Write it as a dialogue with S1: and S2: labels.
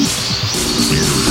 S1: Zero.